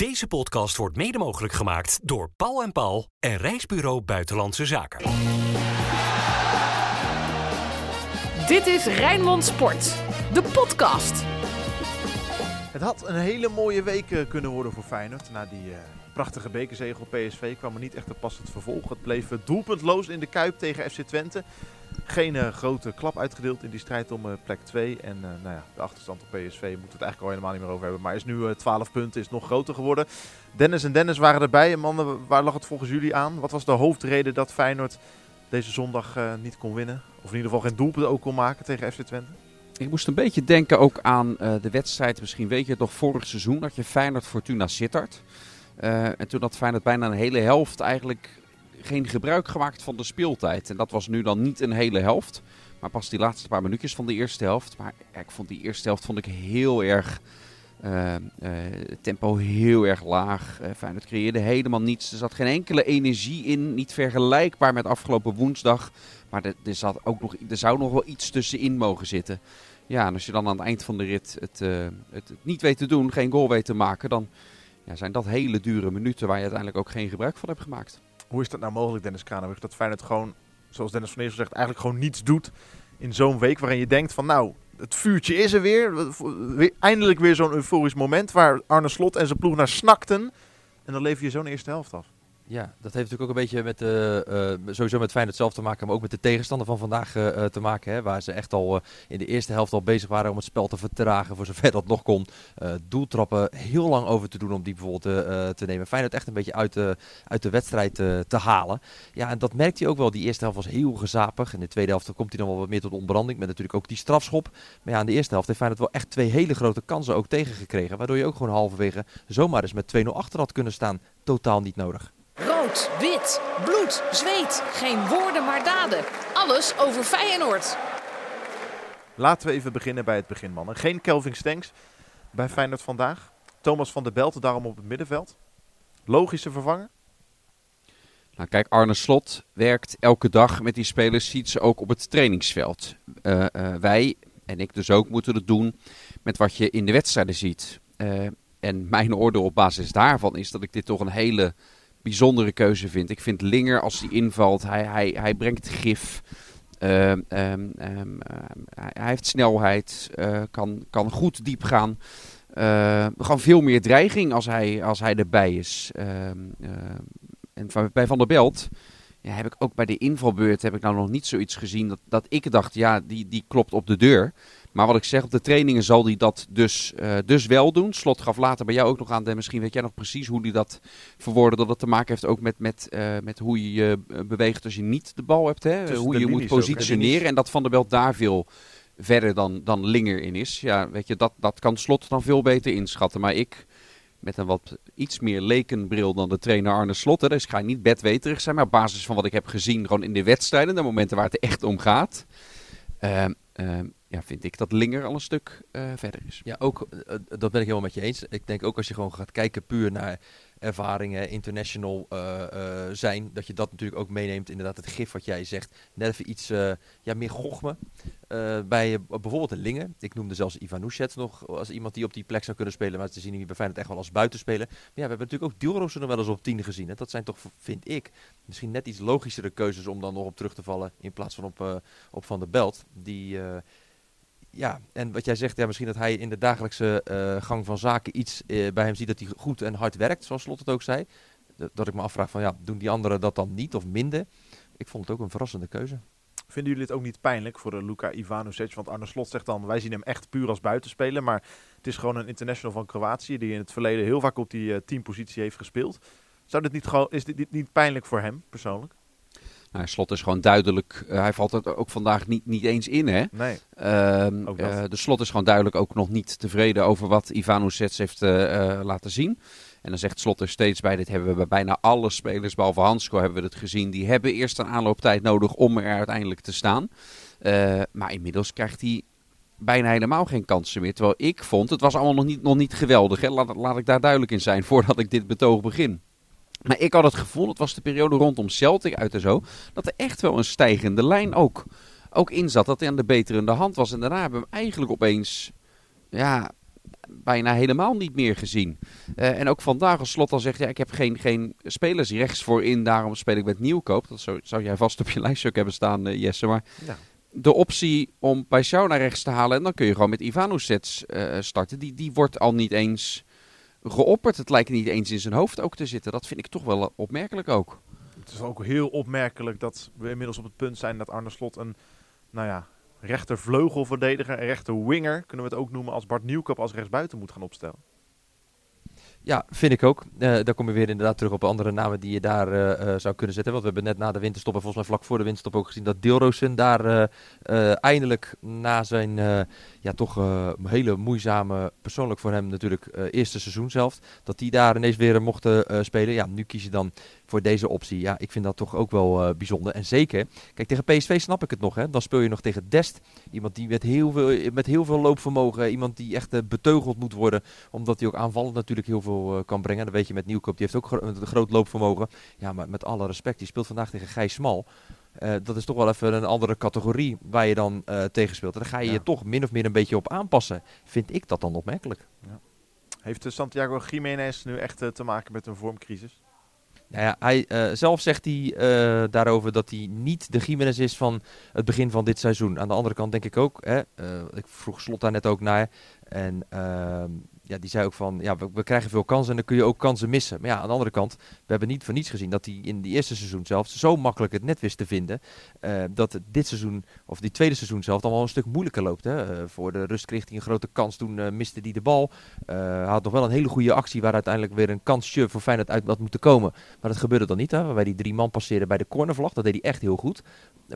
Deze podcast wordt mede mogelijk gemaakt door Paul en Paul en Reisbureau Buitenlandse Zaken. Dit is Rijnmond Sport, de podcast. Het had een hele mooie week eh, kunnen worden voor Feyenoord. Na die eh, prachtige bekerzegel PSV kwam er niet echt een passend vervolg. Het bleef doelpuntloos in de Kuip tegen FC Twente. Geen eh, grote klap uitgedeeld in die strijd om eh, plek 2. En eh, nou ja, de achterstand op PSV moeten we het eigenlijk al helemaal niet meer over hebben. Maar is nu eh, 12 punten, is nog groter geworden. Dennis en Dennis waren erbij. En mannen, waar lag het volgens jullie aan? Wat was de hoofdreden dat Feyenoord deze zondag niet kon winnen? Of in ieder geval geen doelpunt ook kon maken tegen FC Twente? Ik moest een beetje denken ook aan de wedstrijd, misschien weet je het nog, vorig seizoen dat je Feyenoord Fortuna Sittard. Eh, en toen had Feyenoord bijna een hele helft eigenlijk geen gebruik gemaakt van de speeltijd. En dat was nu dan niet een hele helft, maar pas die laatste paar minuutjes van de eerste helft. Maar ik vond die eerste helft vond ik heel erg, het tempo heel erg laag. Eh Feyenoord creëerde helemaal niets. Er zat geen enkele energie in, niet vergelijkbaar met afgelopen woensdag. Maar er, zat ook nog, er zou nog wel iets tussenin mogen zitten. Ja, en als je dan aan het eind van de rit het, het, het niet weet te doen, geen goal weet te maken, dan ja, zijn dat hele dure minuten waar je uiteindelijk ook geen gebruik van hebt gemaakt. Hoe is dat nou mogelijk, Dennis Kranenburg? Dat Feyenoord gewoon, zoals Dennis van Eersel zegt, eigenlijk gewoon niets doet in zo'n week waarin je denkt van nou, het vuurtje is er weer. eindelijk weer zo'n euforisch moment waar Arne Slot en zijn ploeg naar snakten. En dan lever je zo'n eerste helft af. Ja, dat heeft natuurlijk ook een beetje met, eh, eh, sowieso met Feyenoord zelf te maken, maar ook met de tegenstander van vandaag eh, te maken. Hè, waar ze echt al in de eerste helft al bezig waren om het spel te vertragen, voor zover dat nog kon. Doeltrappen heel lang over te doen om die bijvoorbeeld te nemen. Feyenoord echt een beetje uit de, uit de wedstrijd te halen. Ja, en dat merkte hij ook wel. Die eerste helft was heel gezapig. In de tweede helft komt hij dan wel wat meer tot ontbranding, met natuurlijk ook die strafschop. Maar ja, in de eerste helft heeft Feyenoord wel echt twee hele grote kansen ook tegengekregen. Waardoor je ook gewoon halverwege zomaar eens met 2-0 achter had kunnen staan. Totaal niet nodig. Rood, wit, bloed, zweet. Geen woorden maar daden. Alles over Feyenoord. Laten we even beginnen bij het begin, mannen. Geen Kelvin Stenks bij Feyenoord vandaag. Thomas van der Belt daarom op het middenveld. Logische vervanger? Nou, kijk, Arne Slot werkt elke dag met die spelers, ziet ze ook op het trainingsveld. Eh, eh, wij, en ik dus ook, moeten het doen met wat je in de wedstrijden ziet. Eh, en mijn oordeel op basis daarvan is dat ik dit toch een hele bijzondere keuze vind. Ik vind Linger, als hij invalt, hij, hij, hij brengt gif. Ehm, ehm, ehm, hij, heeft snelheid, eh, kan, kan goed diep gaan. Eh, gewoon veel meer dreiging als hij, als hij erbij is. En van- bij Van der Belt ja, heb ik ook bij de invalbeurt heb ik nou nog niet zoiets gezien dat, dat ik dacht, ja, die, die klopt op de deur. Maar wat ik zeg, op de trainingen zal hij dat dus, eh, dus wel doen. Slot gaf later bij jou ook nog aan, en misschien weet jij nog precies hoe hij dat verwoordde. Dat het te maken heeft ook met, met, eh, met hoe je je eh, beweegt als je niet de bal hebt. Hè? Hoe je moet ook, positioneren. En dat Van der Belt daar veel verder dan, dan Linger in is. Ja, weet je, dat, dat kan Slot dan veel beter inschatten. Maar ik, met een wat iets meer lekenbril dan de trainer Arne Slot. Hè, dus ik ga niet bedweterig zijn, maar op basis van wat ik heb gezien gewoon in de wedstrijden, de momenten waar het echt om gaat, ehm, ehm, ja, vind ik dat Linger al een stuk eh, verder is. Ja, ook, eh, dat ben ik helemaal met je eens. Ik denk ook als je gewoon gaat kijken puur naar ervaringen, international eh, eh, zijn, dat je dat natuurlijk ook meeneemt. Inderdaad, het gif wat jij zegt, net even iets eh, ja, meer gochme. Eh, bij eh, bijvoorbeeld een Lingen. Ik noemde zelfs Ivan nog als iemand die op die plek zou kunnen spelen. Maar te zien hier bij Feyenoord echt wel als buitenspeler. Maar ja, we hebben natuurlijk ook Dilrosun nog wel eens op 10 gezien. Hè. Dat zijn toch, vind ik, misschien net iets logischere keuzes om dan nog op terug te vallen. In plaats van op, eh, op Van der Belt. Die, eh, ja, en wat jij zegt, ja, misschien dat hij in de dagelijkse eh, gang van zaken iets eh, bij hem ziet dat hij goed en hard werkt, zoals Slot het ook zei. Dat, ik me afvraag van, ja, doen die anderen dat dan niet of minder? Ik vond het ook een verrassende keuze. Vinden jullie het ook niet pijnlijk voor de Luka Ivanovic? Want Arne Slot zegt dan, wij zien hem echt puur als buitenspeler. Maar het is gewoon een international van Kroatië die in het verleden heel vaak op die teampositie heeft gespeeld. Zou dit niet is dit niet pijnlijk voor hem persoonlijk? Nou, Slot is gewoon duidelijk, eh, hij valt er ook vandaag niet, niet eens in hè. Nee. Eh, de slot is gewoon duidelijk ook nog niet tevreden over wat Ivan Ušec heeft eh, laten zien. En dan zegt Slot er steeds bij, dit hebben we bij bijna alle spelers, behalve Hansko hebben we het gezien. Die hebben eerst een aanlooptijd nodig om er uiteindelijk te staan. Maar inmiddels krijgt hij bijna helemaal geen kansen meer. Terwijl ik vond, het was allemaal nog niet, nog niet geweldig. Hè? Laat, laat ik daar duidelijk in zijn voordat ik dit betoog begin. Maar ik had het gevoel, het was de periode rondom Celtic uit en zo, dat er echt wel een stijgende lijn ook, ook in zat. Dat hij aan de beterende hand was. En daarna hebben we hem eigenlijk opeens, ja, bijna helemaal niet meer gezien. Eh, en ook vandaag als Slot dan zegt, ja, ik heb geen, geen spelers rechts voorin, daarom speel ik met Nieuwkoop. Dat zou, zou jij vast op je lijstje ook hebben staan, eh, Jesse. Maar Ja. de optie om Paixão naar rechts te halen en dan kun je gewoon met Ivanovic eh starten, die, die wordt al niet eens geopperd. Het lijkt niet eens in zijn hoofd ook te zitten. Dat vind ik toch wel opmerkelijk ook. Het is ook heel opmerkelijk dat we inmiddels op het punt zijn dat Arne Slot een, nou ja, rechtervleugelverdediger, rechter winger, kunnen we het ook noemen, als Bart Nieuwkoop als rechtsbuiten moet gaan opstellen. Ja, vind ik ook. Eh daar kom je weer inderdaad terug op andere namen die je daar eh, eh, zou kunnen zetten. Want we hebben net na de winterstop en volgens mij vlak voor de winterstop ook gezien dat Deelroosen daar eindelijk na zijn ja, toch hele moeizame, persoonlijk voor hem natuurlijk, eerste seizoen zelf, dat die daar ineens weer mochten spelen. Ja, nu kies je dan voor deze optie. Ja, ik vind dat toch ook wel eh, bijzonder. En zeker, kijk, tegen PSV snap ik het nog. Hè. Dan speel je nog tegen Dest. Iemand die met heel veel, met heel veel loopvermogen, iemand die echt eh, beteugeld moet worden, omdat hij ook aanvallend natuurlijk heel veel eh, kan brengen. Dat weet je met Nieuwkoop, die heeft ook gro- een groot loopvermogen. Ja, maar met alle respect, die speelt vandaag tegen Gijs Smal. Eh, dat is toch wel even een andere categorie waar je dan eh, tegen speelt. En daar ga je Ja. je toch min of meer een beetje op aanpassen. Vind ik dat dan opmerkelijk. Heeft eh, Santiago Jiménez nu echt eh, te maken met een vormcrisis? Nou ja, hij, eh, zelf zegt hij eh, daarover dat hij niet de Jiménez is van het begin van dit seizoen. Aan de andere kant denk ik ook, hè, eh, ik vroeg Slot daar net ook naar. En ehm, ja, die zei ook van, ja, we, krijgen veel kansen en dan kun je ook kansen missen. Maar ja, aan de andere kant, we hebben niet voor niets gezien dat hij in die eerste seizoen zelf zo makkelijk het net wist te vinden. eh, dat dit seizoen, of die tweede seizoen zelf, dan wel een stuk moeilijker loopt. Hè. Eh, voor de rust kreeg hij een grote kans, toen eh, miste hij de bal. Had nog wel een hele goede actie waar uiteindelijk weer een kansje voor Feyenoord uit had moeten komen. Maar dat gebeurde dan niet, hè, waarbij die drie man passeerde bij de cornervlag. Dat deed hij echt heel goed.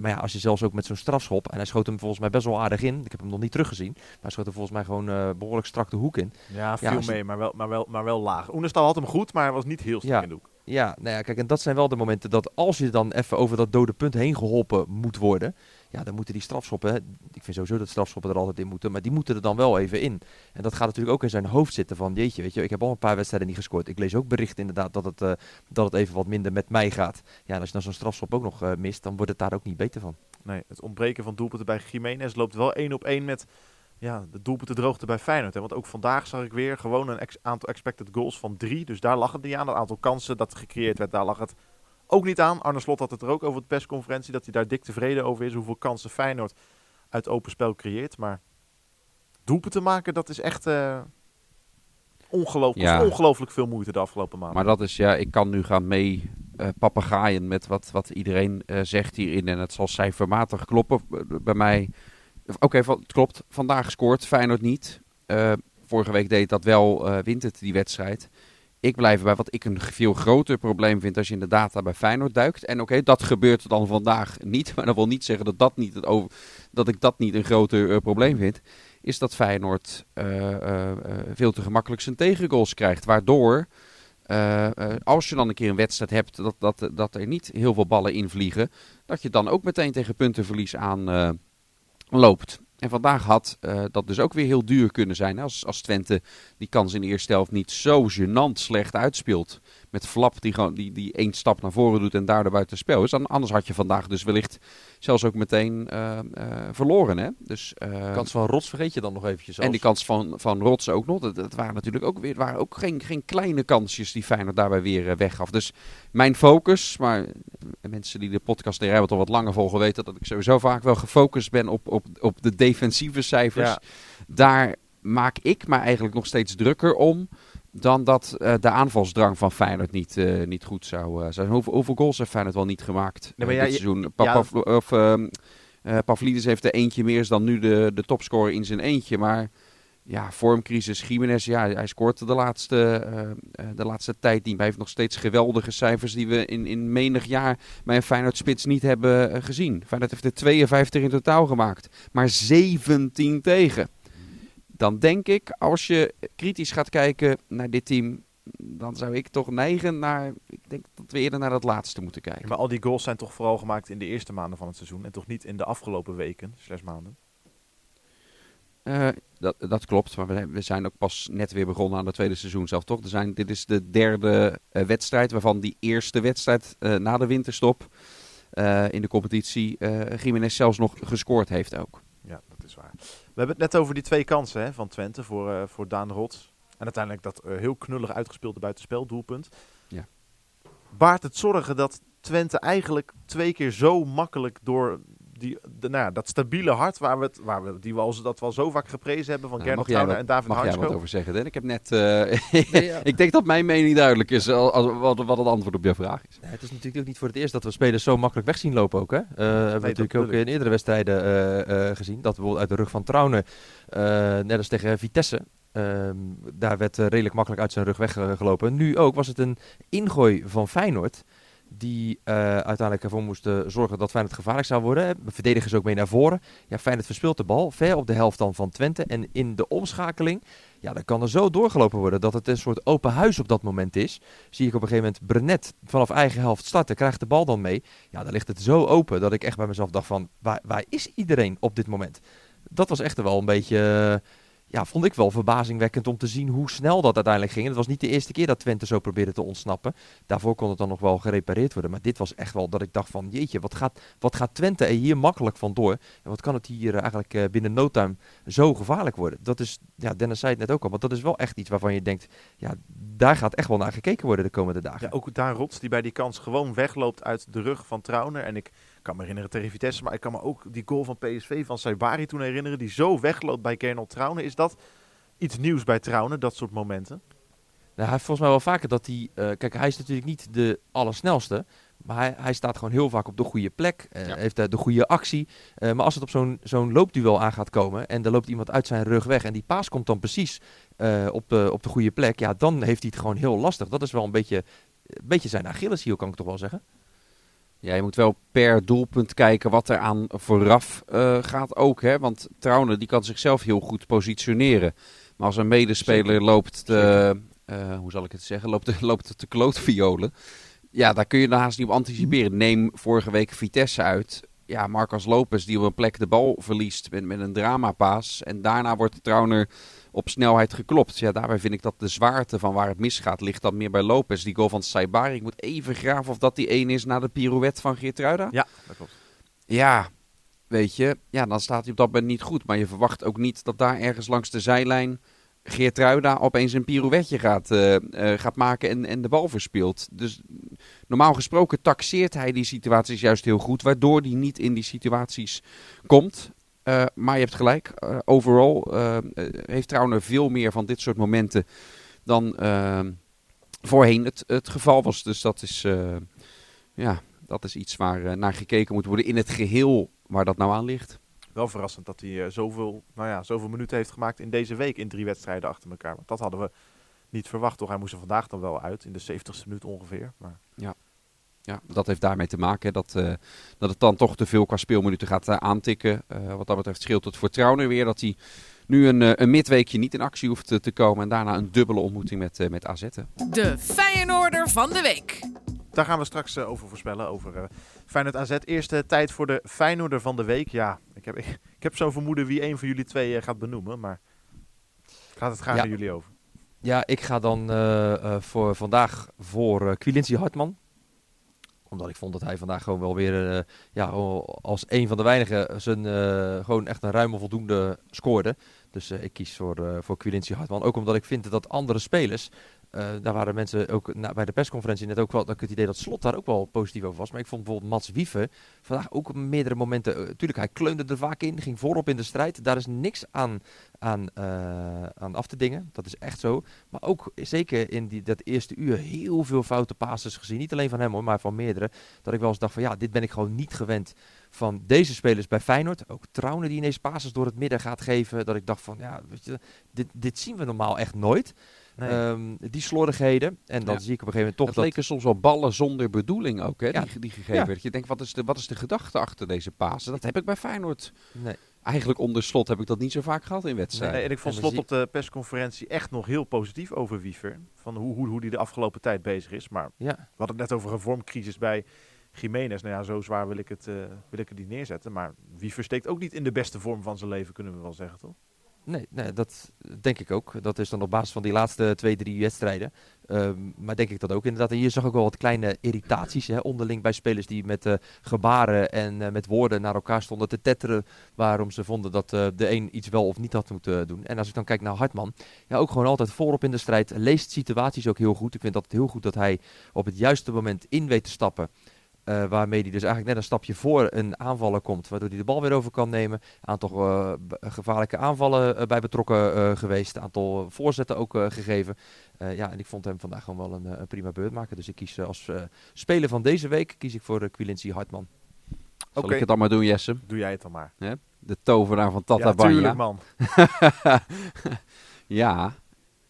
Maar ja, als je zelfs ook met zo'n strafschop, en hij schoot hem volgens mij best wel aardig in. Ik heb hem nog niet teruggezien, maar hij schoot hem volgens mij gewoon eh, behoorlijk strak de hoek in. Ja, viel als je- mee, maar wel, maar, wel, maar wel laag. Oenestal had hem goed, maar hij was niet heel sterk Ja. in de hoek. Ja, nou ja, kijk, en dat zijn wel de momenten dat als je dan even over dat dode punt heen geholpen moet worden, ja, dan moeten die strafschoppen, hè, ik vind sowieso dat strafschoppen er altijd in moeten, maar die moeten er dan wel even in. En dat gaat natuurlijk ook in zijn hoofd zitten van, jeetje, weet je, ik heb al een paar wedstrijden niet gescoord. Ik lees ook berichten inderdaad dat het, eh, dat het even wat minder met mij gaat. Ja, en als je dan zo'n strafschop ook nog eh, mist, dan wordt het daar ook niet beter van. Nee, het ontbreken van doelpunten bij Jiménez loopt wel één op één met ja, de doelpuntendroogte bij Feyenoord. Hè. Want ook vandaag zag ik weer gewoon een ex- aantal expected goals van drie. Dus daar lag het niet aan. Het aantal kansen dat gecreëerd werd, daar lag het ook niet aan. Arne Slot had het er ook over de persconferentie, dat hij daar dik tevreden over is. Hoeveel kansen Feyenoord uit open spel creëert. Maar doelpunten maken, dat is echt eh ongelooflijk, Ja. ongelooflijk veel moeite de afgelopen maanden. Maar dat is, ja, ik kan nu gaan mee eh papegaaien met wat, wat iedereen eh, zegt hierin. En het zal cijfermatig kloppen bij mij. Oké, het klopt. Vandaag scoort Feyenoord niet. Eh, vorige week deed dat wel, eh wint het die wedstrijd. Ik blijf bij wat ik een veel groter probleem vind als je in de data bij Feyenoord duikt. En oké, dat gebeurt dan vandaag niet. Maar dat wil niet zeggen dat, dat, niet het over, dat ik dat niet een groter eh, probleem vind. Is dat Feyenoord veel te gemakkelijk zijn tegengoals krijgt. Waardoor als je dan een keer een wedstrijd hebt dat, dat, dat er niet heel veel ballen invliegen, dat je dan ook meteen tegen puntenverlies aan loopt. En vandaag had eh, dat dus ook weer heel duur kunnen zijn. Als, als Twente die kans in de eerste helft niet zo gênant slecht uitspeelt. Met Flap die, gewoon, die, die één stap naar voren doet en daardoor buiten spel is. Dan, anders had je vandaag dus wellicht zelfs ook meteen eh, eh, verloren. Hè? Dus, eh, kans van Rots vergeet je dan nog eventjes. en die kans van, van Rots ook nog. Dat, dat waren natuurlijk ook weer waren ook geen, geen kleine kansjes die Feyenoord daarbij weer weggaf. Dus mijn focus, maar mensen die de podcast de Rijbelt al wat langer volgen weten dat ik sowieso vaak wel gefocust ben op, op, op de defensieve cijfers. Ja. Daar maak ik me eigenlijk nog steeds drukker om dan dat eh, de aanvalsdrang van Feyenoord niet, eh, niet goed zou eh, zijn. Hoeveel, hoeveel goals heeft Feyenoord wel niet gemaakt Nee, maar ja, dit seizoen? Pa- ja. Pavlo- of, Pavlidis heeft er eentje meer dan nu de, de topscorer in zijn eentje. Maar ja, vormcrisis, Jiménez, ja, hij scoort de laatste, de laatste tijd niet. Hij heeft nog steeds geweldige cijfers die we in, in menig jaar bij een Feyenoord spits niet hebben gezien. Feyenoord heeft er 52 in totaal gemaakt, maar 17 tegen. Dan denk ik, als je kritisch gaat kijken naar dit team, dan zou ik toch neigen naar, ik denk dat we eerder naar dat laatste moeten kijken. Maar al die goals zijn toch vooral gemaakt in de eerste maanden van het seizoen. En toch niet in de afgelopen weken, slash maanden. Eh, dat, dat klopt, maar we, zijn ook pas net weer begonnen aan het tweede seizoen zelf, toch? Er zijn, dit is de derde eh, wedstrijd, waarvan die eerste wedstrijd eh, na de winterstop in de competitie eh Jiménez zelfs nog gescoord heeft ook. Ja, dat is waar. We hebben het net over die twee kansen hè, van Twente voor, eh, voor Daan Rots. En uiteindelijk dat eh, heel knullig uitgespeelde buitenspeldoelpunt. Ja. Baart het zorgen dat Twente eigenlijk twee keer zo makkelijk door die, de, nou ja, dat stabiele hart waar we het, waar we, die we al, dat we al zo vaak geprezen hebben van Nou, Gernot mag jij Trauner wat- en David Mag jij wat over zeggen, Den? Ik heb net... eh, Nee, ja. ik denk dat mijn mening duidelijk is, als- wat, wat het antwoord op jouw vraag is. Nee, het is natuurlijk ook niet voor het eerst dat we spelers zo makkelijk weg zien lopen ook. Hè? Eh, hebben we natuurlijk ook in eerdere wedstrijden eh, eh, gezien. Dat bijvoorbeeld uit de rug van Trauner, eh, net als tegen Vitesse, ehm, daar werd redelijk makkelijk uit zijn rug weggelopen. Nu ook was het een ingooi van Feyenoord. Die eh, uiteindelijk ervoor moest eh, zorgen dat Feyenoord gevaarlijk zou worden. Verdedigers ook mee naar voren. Ja, Feyenoord verspeelt de bal ver op de helft dan van Twente. En in de omschakeling, ja, dan kan er zo doorgelopen worden dat het een soort open huis op dat moment is. Zie ik op een gegeven moment Brenet vanaf eigen helft starten, krijgt de bal dan mee. Ja, dan ligt het zo open dat ik echt bij mezelf dacht van, waar, waar is iedereen op dit moment? Dat was echt wel een beetje, eh, ja, vond ik wel verbazingwekkend om te zien hoe snel dat uiteindelijk ging. Het was niet de eerste keer dat Twente zo probeerde te ontsnappen. Daarvoor kon het dan nog wel gerepareerd worden. Maar dit was echt wel dat ik dacht van, jeetje, wat gaat, wat gaat Twente er hier makkelijk vandoor? En wat kan het hier eh, eigenlijk eh, binnen no time zo gevaarlijk worden? Dat is, ja, Dennis zei het net ook al, want dat is wel echt iets waarvan je denkt, ja, daar gaat echt wel naar gekeken worden de komende dagen. Ja, ook Daan Rots die bij die kans gewoon wegloopt uit de rug van Trauner. En ik kan me herinneren tegen Vitesse, maar ik kan me ook die goal van PSV van Saibari toen herinneren. Die zo wegloopt bij Gernot Trauner. Is dat iets nieuws bij Trauner, dat soort momenten? Nou, hij heeft volgens mij wel vaker dat hij. eh, kijk, hij is natuurlijk niet de allersnelste. Maar hij, hij staat gewoon heel vaak op de goede plek. eh, Ja. Heeft eh, de goede actie. Eh, maar als het op zo'n zo'n loopduel aan gaat komen. En er loopt iemand uit zijn rug weg. En die paas komt dan precies eh, op, de, op de goede plek. Ja, dan heeft hij het gewoon heel lastig. Dat is wel een beetje, een beetje zijn Achilleshiel, kan ik toch wel zeggen. Ja, je moet wel per doelpunt kijken wat er aan vooraf eh, gaat ook. Hè? Want Trauner die kan zichzelf heel goed positioneren. Maar als een medespeler loopt te, eh, hoe zal ik het zeggen, loopt, te- loopt te klootviolen. Ja, daar kun je haast niet op anticiperen. Neem vorige week Vitesse uit. Ja, Marcos Lopez die op een plek de bal verliest met, met een dramapaas. En daarna wordt Trauner op snelheid geklopt. Ja, daarbij vind ik dat de zwaarte van waar het misgaat ligt dan meer bij Lopez. Die goal van Saibari, ik moet even graven of dat die één is na de pirouette van Geertruida. Ja, dat klopt. Ja, weet je, ja, dan staat hij op dat moment niet goed. Maar je verwacht ook niet dat daar ergens langs de zijlijn Geertruida opeens een pirouetje gaat, eh, eh, gaat maken en, en de bal verspeelt. Dus normaal gesproken taxeert hij die situaties juist heel goed, waardoor hij niet in die situaties komt. Eh, maar je hebt gelijk, eh, overal eh, heeft Trauner veel meer van dit soort momenten dan eh, voorheen het, het geval was. Dus dat is, ja, dat is iets waar naar gekeken moet worden in het geheel waar dat nou aan ligt. Wel verrassend dat hij zoveel, nou ja, zoveel minuten heeft gemaakt in deze week in drie wedstrijden achter elkaar. Want dat hadden we niet verwacht, toch? Hij moest er vandaag dan wel uit, in de 70ste minuut ongeveer. Maar Ja, dat heeft daarmee te maken dat, eh, dat het dan toch te veel qua speelminuten gaat eh, aantikken. Eh, wat dat betreft scheelt het voor Trauner weer dat hij nu een, eh, een midweekje niet in actie hoeft te, te komen. En daarna een dubbele ontmoeting met, eh, met AZ. De Feyenoorder van de week. daar gaan we straks over voorspellen, over eh Feyenoord AZ. Eerste tijd voor de Feyenoorder van de week. Ja, ik heb, ik, ik heb zo'n vermoeden wie een van jullie twee gaat benoemen, maar gaat het graag Ja. aan jullie over. Ja, ik ga dan eh, eh, voor vandaag voor uh, Quilincy Hartman. Omdat ik vond dat hij vandaag gewoon wel weer eh, ja, als een van de weinigen zijn eh, gewoon echt een ruime voldoende scoorde. Dus eh, ik kies voor, uh, voor Quilincy Hartman. Ook omdat ik vind dat andere spelers. Uh, daar waren mensen ook na, bij de persconferentie net ook wel. Dat ik het idee dat Slot daar ook wel positief over was. Maar ik vond bijvoorbeeld Mats Wieven vandaag ook meerdere momenten. Uh, tuurlijk, hij kleunde er vaak in, ging voorop in de strijd. Daar is niks aan, aan, uh, aan af te dingen. Dat is echt zo. Maar ook zeker in die, dat eerste uur heel veel foute passes gezien. Niet alleen van hem hoor, maar van meerdere. Dat ik wel eens dacht van ja, dit ben ik gewoon niet gewend van deze spelers bij Feyenoord. Ook Trouwen die ineens passes door het midden gaat geven. Dat ik dacht van ja, weet je, dit, dit zien we normaal echt nooit. Nee. Um, die slordigheden. En dan ja. zie ik op een gegeven moment toch. Het dat... leken soms wel ballen zonder bedoeling ook, hè, Ja. die, die gegeven Ja. werd. Je denkt, wat is, de, wat is de gedachte achter deze pasen? Dat heb ik bij Feyenoord. Nee. Eigenlijk onder slot heb ik dat niet zo vaak gehad in wedstrijden. Nee, en ik vond En Slot op de persconferentie echt nog heel positief over Wiever. Van hoe, hoe, hoe die de afgelopen tijd bezig is. Maar Ja. we hadden het net over een vormcrisis bij Jiménez. Nou ja, zo zwaar wil ik, het, uh, wil ik het niet neerzetten. Maar Wiever steekt ook niet in de beste vorm van zijn leven, kunnen we wel zeggen, toch? Nee, nee, dat denk ik ook. Dat is dan op basis van die laatste twee, drie wedstrijden. Ehm, maar denk ik dat ook inderdaad. En je zag ook wel wat kleine irritaties hè, onderling bij spelers die met eh, gebaren en eh, met woorden naar elkaar stonden te tetteren. Waarom ze vonden dat eh, de een iets wel of niet had moeten doen. En als ik dan kijk naar Hartman, ja, ook gewoon altijd voorop in de strijd. Leest situaties ook heel goed. Ik vind dat heel goed dat hij op het juiste moment in weet te stappen. Uh, waarmee hij dus eigenlijk net een stapje voor een aanvaller komt. Waardoor hij de bal weer over kan nemen. Een aantal uh, gevaarlijke aanvallen uh, bij betrokken geweest. Een aantal voorzetten ook gegeven. ja, en ik vond hem vandaag gewoon wel een, een prima beurt maken. Dus ik kies als speler van deze week kies ik voor Quilincy Hartman. Zal okay. ik het dan maar doen, Jesse? Doe jij het dan maar. Ja? De tovenaar van Tata ja, tuurlijk, man. ja.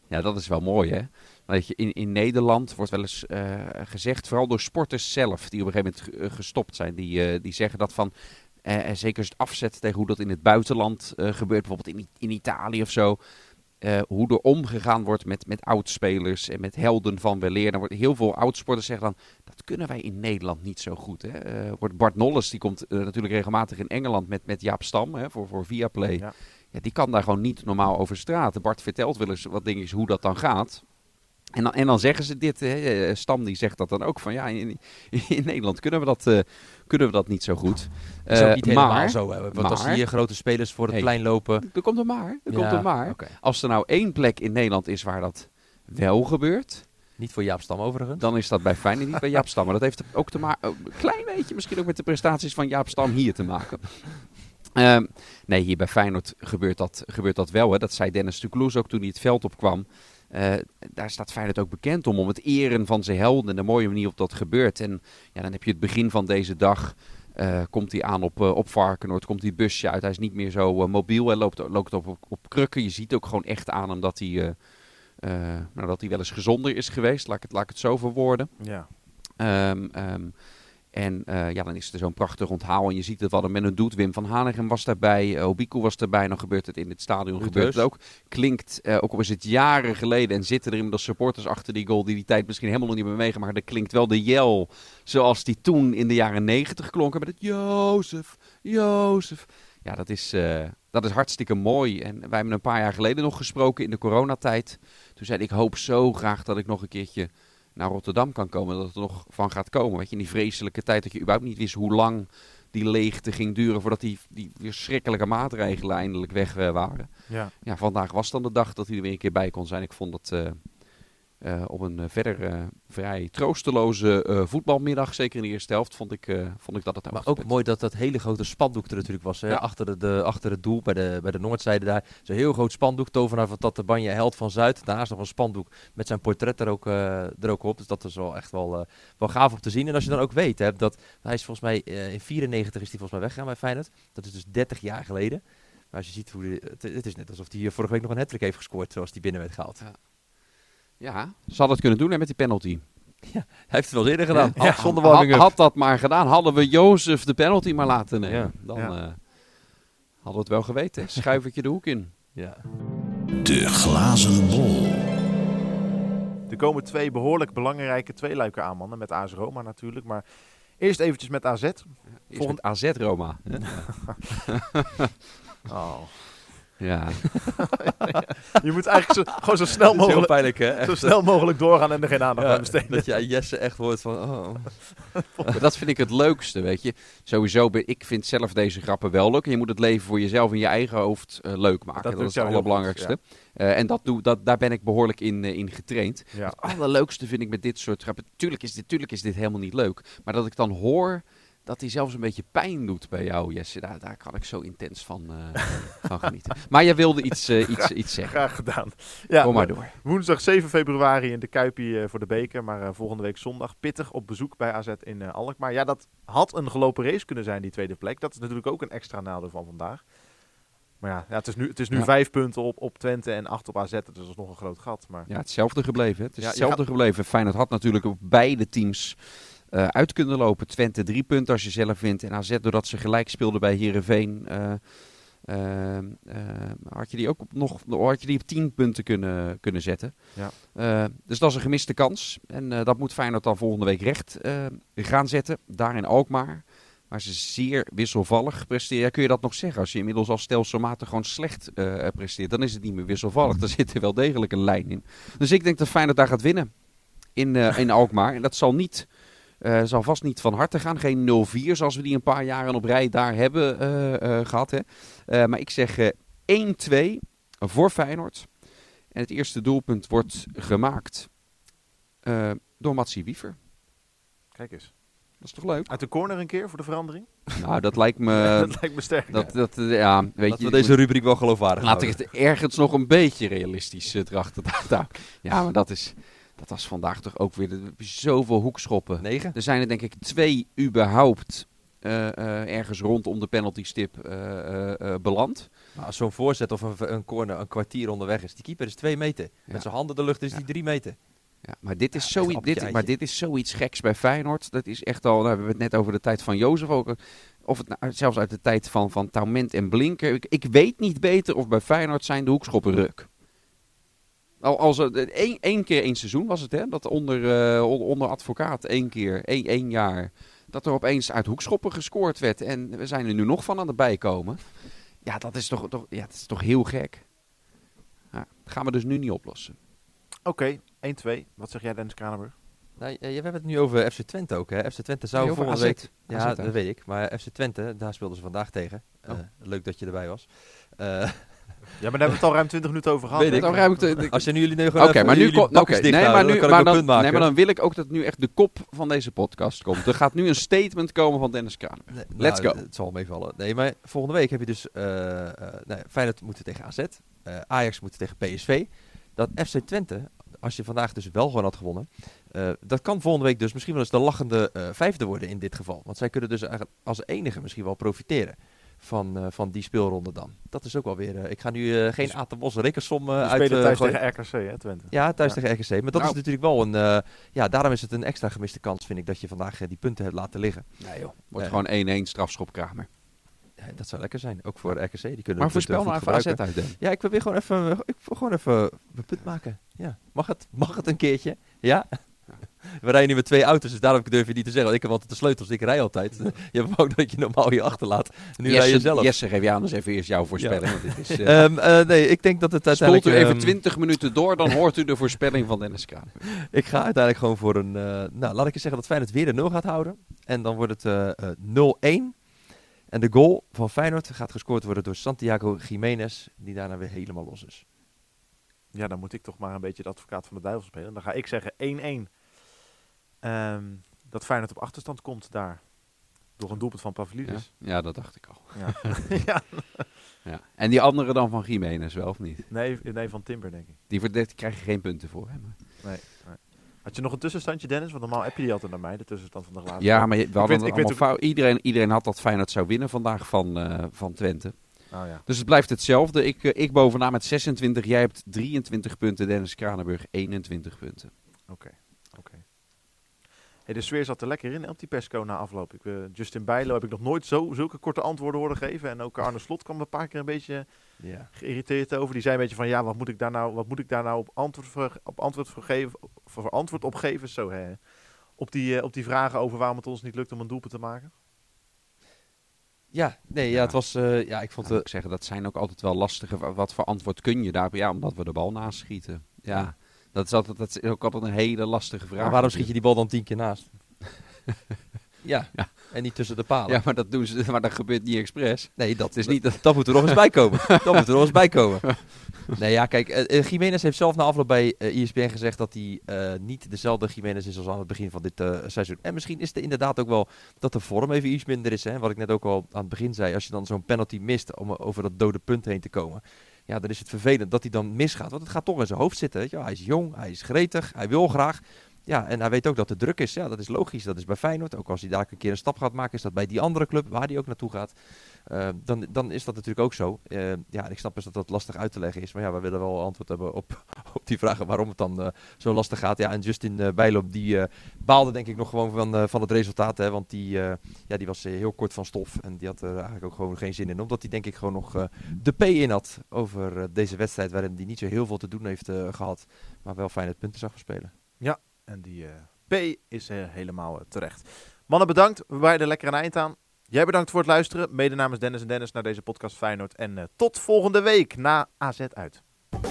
ja, dat is wel mooi, hè? Weet je, in, in Nederland wordt wel eens uh, gezegd, vooral door sporters zelf, die op een gegeven moment gestopt zijn, die, uh, die zeggen dat van, uh, zeker als het afzet tegen hoe dat in het buitenland gebeurt, bijvoorbeeld in, in Italië of zo, hoe er omgegaan wordt met, met oudspelers en met helden van weleer. Dan wordt heel veel oudsporters zeggen dan, dat kunnen wij in Nederland niet zo goed. Hè? wordt Bart Nolles, die komt natuurlijk regelmatig in Engeland met, met Jaap Stam hè, voor, voor Viaplay. Ja. Ja, die kan daar gewoon niet normaal over straten. Bart vertelt wel eens wat dingen hoe dat dan gaat. En dan, en dan zeggen ze dit, hè, Stam die zegt dat dan ook van ja, in, in Nederland kunnen we dat, uh, kunnen we dat niet zo goed. Dat is ook niet uh, helemaal maar, zo. Hè? Want maar, als hier grote spelers voor het hey, plein lopen... Er komt er maar, er ja, komt er maar. Okay. Als er nou één plek in Nederland is waar dat wel gebeurt... Niet voor Jaap Stam overigens. Dan is dat bij Feyenoord niet bij Jaap Stam. Maar dat heeft ook te maken, een klein beetje misschien ook met de prestaties van Jaap Stam hier te maken. Uh, nee, hier bij Feyenoord gebeurt dat, gebeurt dat wel. Hè. Dat zei Dennis Tucloes ook toen hij het veld opkwam. Uh, daar staat Feyenoord ook bekend om, om het eren van zijn helden en de mooie manier op dat gebeurt. En ja, dan heb je het begin van deze dag, uh, komt hij aan op, uh, op Varkenoord, komt die busje uit. Hij is niet meer zo mobiel, hij loopt, loopt op, op, op, krukken. Je ziet ook gewoon echt aan hem dat hij, nou, dat hij wel eens gezonder is geweest, laat ik het, laat ik het zo verwoorden. Ja. Um, um, en uh, ja, dan is er zo'n prachtig onthaal. En je ziet het wat er met een doet. Wim van Hanegem was daarbij. Uh, Obiku was erbij. Dan gebeurt het in het stadion. Gebeurt het ook. Klinkt, uh, ook al is het jaren geleden. En zitten er inmiddels supporters achter die goal. Die die tijd misschien helemaal nog niet meer meegemaakt. Maar er klinkt wel de jel. Zoals die toen in de jaren negentig klonken. Met het Jozef, Jozef. Ja, dat is, dat is hartstikke mooi. En wij hebben een paar jaar geleden nog gesproken in de coronatijd. Toen zei ik, ik hoop zo graag dat ik nog een keertje naar Rotterdam kan komen, dat het er nog van gaat komen. Weet je, in die vreselijke tijd dat je überhaupt niet wist hoe lang die leegte ging duren voordat die, die verschrikkelijke maatregelen eindelijk weg uh, waren. Ja. ja, vandaag was dan de dag dat hij er weer een keer bij kon zijn. Ik vond uh, uh, op een verder vrij troosteloze voetbalmiddag, zeker in de eerste helft, vond ik, vond ik dat het Maar ook mooi dat dat hele grote spandoek er natuurlijk was. Hè? Ja. Achter, de, de, achter het doel, bij de, bij de noordzijde daar. Zo'n heel groot spandoek, tovenaar van Tatabanje, held van Zuid. Daarnaast nog een spandoek met zijn portret er ook, er ook op. Dus dat is wel echt wel, wel gaaf om te zien. En als je dan ook weet, hè, dat hij is volgens mij in 94 is hij volgens mij weggegaan bij Feyenoord. Dat is dus 30 jaar geleden. Maar als je ziet hoe die, het, het is net alsof hij vorige week nog een hat heeft gescoord, zoals die binnen werd gehaald. Ja. Ja, ze hadden het kunnen doen hè, met die penalty. Ja, hij heeft het wel eerder gedaan. Ja, had, zonder had, had dat maar gedaan. Hadden we Jozef de penalty maar laten nemen. Ja. Dan ja. uh, hadden we het wel geweten. Schuivertje de hoek in. Ja. De glazen bol. Er komen twee behoorlijk belangrijke tweeluiken aan, mannen. Met AS Roma natuurlijk. Maar eerst eventjes met AZ. Eerst Volgend... met AZ Roma. oh. Ja. je moet eigenlijk zo, gewoon zo snel mogelijk, pijnlijk, hè? zo snel mogelijk doorgaan en er geen aandacht ja, aan besteden. Dat je Jesse echt wordt van, oh. dat vind ik het leukste, weet je. Sowieso, ik vind zelf deze grappen wel leuk. En je moet het leven voor jezelf in je eigen hoofd uh, leuk maken. Dat, dat is het allerbelangrijkste. Ja. Uh, en dat doe, dat, daar ben ik behoorlijk in, uh, in getraind. Ja. Het allerleukste vind ik met dit soort grappen. Tuurlijk is, dit, tuurlijk is dit helemaal niet leuk. Maar dat ik dan hoor dat hij zelfs een beetje pijn doet bij jou, Jesse. Daar, daar kan ik zo intens van, uh, van genieten. Maar jij wilde iets, uh, iets, iets zeggen. Graag gedaan. Ja, Kom maar door. Woensdag 7 februari in de Kuipie uh, voor de beker. Maar volgende week zondag pittig op bezoek bij AZ in Alkmaar. Ja, dat had een gelopen race kunnen zijn, die tweede plek. Dat is natuurlijk ook een extra nadeel van vandaag. Maar ja, ja het is nu, het is nu ja. vijf punten op, op Twente en acht op AZ. Dus dat is nog een groot gat. Maar... Ja, hetzelfde gebleven. Het is ja, hetzelfde gaat... gebleven. Feyenoord had natuurlijk op beide teams uh, uit kunnen lopen. Twente drie punten als je zelf wint. En AZ doordat ze gelijk speelden bij Heerenveen... Uh, uh, had je die ook op nog had je die op 10 punten kunnen, kunnen zetten. Ja. dus dat is een gemiste kans. En dat moet Feyenoord dan volgende week recht gaan zetten. Daar in Alkmaar. waar ze zeer wisselvallig presteren. Ja, kun je dat nog zeggen? Als je inmiddels als stelselmatig gewoon slecht eh, presteert, dan is het niet meer wisselvallig. Er zit er wel degelijk een lijn in. Dus ik denk dat Feyenoord daar gaat winnen in, eh, in Alkmaar. En dat zal, niet, eh, zal vast niet van harte gaan. Geen 0-4 zoals we die een paar jaren op rij daar hebben eh, eh, gehad. Hè. Maar ik zeg eh, 1-2 voor Feyenoord. En het eerste doelpunt wordt gemaakt door Matsi Wiever. Kijk eens. Dat is toch leuk? Uit de corner een keer voor de verandering? Nou, dat lijkt me... dat lijkt me sterk. dat, dat, ja, weet Laten je, we deze rubriek wel geloofwaardig Laat ik het ergens nog een beetje realistisch uh, erachter. Ja, maar dat, is, dat was vandaag toch ook weer zoveel hoekschoppen. Negen? Er zijn er denk ik twee überhaupt eh, eh, ergens rondom de penaltystip eh, eh, beland. Nou, als zo'n voorzet of een, een corner een kwartier onderweg is, die keeper is twee meter. Ja. Met zijn handen in de lucht is Ja. die drie meter. Ja, maar, dit is Ja, zoiets, dit, maar dit is zoiets geks bij Feyenoord. Dat is echt al, nou, we hebben het net over de tijd van Jozef ook. Of het nou, zelfs uit de tijd van, van Taument en Blinker. Ik, ik weet niet beter of bij Feyenoord zijn de hoekschoppen ruk. Al, als het, eh, één, één keer één seizoen was het, hè? Dat onder, eh, on- onder advocaat één keer, één, één jaar. Dat er opeens uit hoekschoppen gescoord werd. En we zijn er nu nog van aan het bijkomen. Ja, dat is toch, toch, ja, dat is toch heel gek. Ja, dat gaan we dus nu niet oplossen. Oké, 1-2. Wat zeg jij Dennis Kranenburg? Nou, je, we hebben het nu over FC Twente ook. Hè? FC Twente zou Nee, volgende AZ. week... Ja, AZ, dat weet ik. Maar FC Twente, daar speelden ze vandaag tegen. Eh, Oh. Leuk dat je erbij was. Eh, Ja, maar daar hebben we het al ruim 20 minuten over gehad. Weet ik. Dan ruim ik de- de- als je nu jullie nu Oké, maar nu jullie komt. nee, maar houden, nu, dan kan maar ik een dan, punt nee, maken. maar dan wil ik ook dat nu echt de kop van deze podcast komt. Er gaat nu een statement komen van Dennis Kraan. Nee, Let's nou, go. Het zal meevallen. Nee, maar volgende week heb je dus... eh eh nee, Feyenoord moeten tegen AZ. eh, Ajax moeten tegen PSV. Dat FC Twente, als je vandaag dus wel gewoon had gewonnen... eh, dat kan volgende week dus misschien wel eens de lachende eh, vijfde worden in dit geval. Want zij kunnen dus eigenlijk als enige misschien wel profiteren. Van, eh, van die speelronde dan. Dat is ook wel weer... eh, ik ga nu eh, geen Dus- Aten Bos rekensom uh, uit... spelen thuis tegen RKC, hè, Twente. Ja, thuis Ja. tegen RKC. Maar dat Nou. is natuurlijk wel een... eh, ja, daarom is het een extra gemiste kans, vind ik, dat je vandaag die punten hebt laten liggen. Nee joh. Wordt gewoon 1-1 strafschop Kramer. Ja, dat zou lekker zijn. Ook voor RKC. Die kunnen Maar voorspel goed nou even AZ uit. Dan. Ja, ik probeer gewoon even, ik wil gewoon even een punt maken. Ja. Mag, het, mag het een keertje? Ja? We rijden nu met twee auto's, dus daarom durf je niet te zeggen. Want ik heb altijd de sleutels, ik rij altijd. je hebt ook dat je normaal hier achterlaat. Nu rij je Jesse, zelf. Jesse, geef jij anders even eerst jouw voorspelling. Want dit is, eh, Ehm, eh, nee, ik denk dat het Spoelt uiteindelijk... u even ehm, 20 minuten door, dan hoort u de voorspelling van Dennis Kraan. Ik ga uiteindelijk gewoon voor een... eh, nou, laat ik eens zeggen dat Feyenoord weer de 0 gaat houden. En dan wordt het eh, eh, 0-1. En de goal van Feyenoord gaat gescoord worden door Santiago Jiménez. Die daarna weer helemaal los is. Ja, dan moet ik toch maar een beetje de advocaat van de duivel spelen. Dan ga ik zeggen 1-1. Ehm, dat Feyenoord op achterstand komt daar. Door een doelpunt van? Pavlidis. ja, dat dacht ik al. Ja. ja. Ja. En die andere dan van Jiménez wel, of niet? Nee, nee, van Timber denk ik. Die, die krijg je geen punten voor. Hè? Maar- Nee, nee. Had je nog een tussenstandje, Dennis? Want normaal heb je die altijd naar mij, de tussenstand van de glazen. Ja, maar je- we hadden weet- ik weet. Iedereen, iedereen had dat Feyenoord zou winnen vandaag van, eh, van Twente. Oh, ja. Dus het blijft hetzelfde. Ik, eh, ik bovenaan met 26. Jij hebt 23 punten. Dennis Kranenburg 21 punten. Oké, oké. Hey, de sfeer zat er lekker in op die persco na afloop. Ik, eh, Justin Bijlo heb ik nog nooit zo, zulke korte antwoorden horen geven. En ook Arne Slot kwam een paar keer een beetje Ja. geïrriteerd over. Die zei een beetje van, ja, wat moet ik daar nou, wat moet ik daar nou op antwoord, voor, op antwoord, voor geven, voor antwoord op geven? Zo, hè. Op, die, eh, op die vragen over waarom het ons niet lukt om een doelpunt te maken. Ja, nee, ja, Ja. het was... eh, ja, ik vond ik zeggen, dat zijn ook altijd wel lastige. wa- Wat voor antwoord kun je daarop? Ja, omdat we de bal naast schieten. Ja, dat is, altijd, dat is ook altijd een hele lastige vraag. Maar waarom schiet je die bal dan tien keer naast? ja. Ja. en niet tussen de palen. Ja, maar dat, doen ze, maar dat gebeurt niet expres. Nee, dat is niet dat... Dat moet er nog eens bij komen. dat moet er nog eens bij komen. Nee, ja, kijk, eh, Jiménez heeft zelf na afloop bij eh ESPN gezegd dat hij niet dezelfde Jiménez is als aan het begin van dit seizoen. En misschien is het inderdaad ook wel dat de vorm even iets minder is. Hè? Wat ik net ook al aan het begin zei. Als je dan zo'n penalty mist om over dat dode punt heen te komen. Ja, dan is het vervelend dat hij dan misgaat. Want het gaat toch in zijn hoofd zitten. Weet je? Hij is jong, hij is gretig, hij wil graag. Ja, en hij weet ook dat er druk is. Ja, dat is logisch. Dat is bij Feyenoord. Ook als hij daar een keer een stap gaat maken, is dat bij die andere club waar hij ook naartoe gaat. Uh, dan, dan is dat natuurlijk ook zo. Uh, ja, ik snap best dat dat lastig uit te leggen is. Maar ja, we willen wel antwoord hebben op, op die vragen waarom het dan uh, zo lastig gaat. Ja, en Justin uh, Bijloop die baalde denk ik nog gewoon van, van het resultaat. Hè, want die, ja, die was heel kort van stof. En die had er eigenlijk ook gewoon geen zin in. Omdat hij denk ik gewoon nog de P in had over deze wedstrijd. Waarin hij niet zo heel veel te doen heeft gehad. Maar wel fijn het punten zag spelen. Ja, en die P is helemaal terecht. Mannen, bedankt. We wijden lekker een eind aan. Jij bedankt voor het luisteren. Mede namens Dennis en Dennis naar deze podcast Feyenoord. En eh, tot volgende week na AZ uit.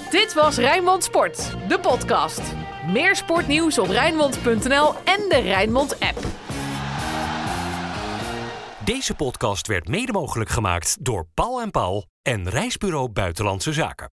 Dit was Rijnmond Sport, de podcast. Meer sportnieuws op Rijnmond.nl en de Rijnmond app. Deze podcast werd mede mogelijk gemaakt door Paul en Paul en Reisbureau Buitenlandse Zaken.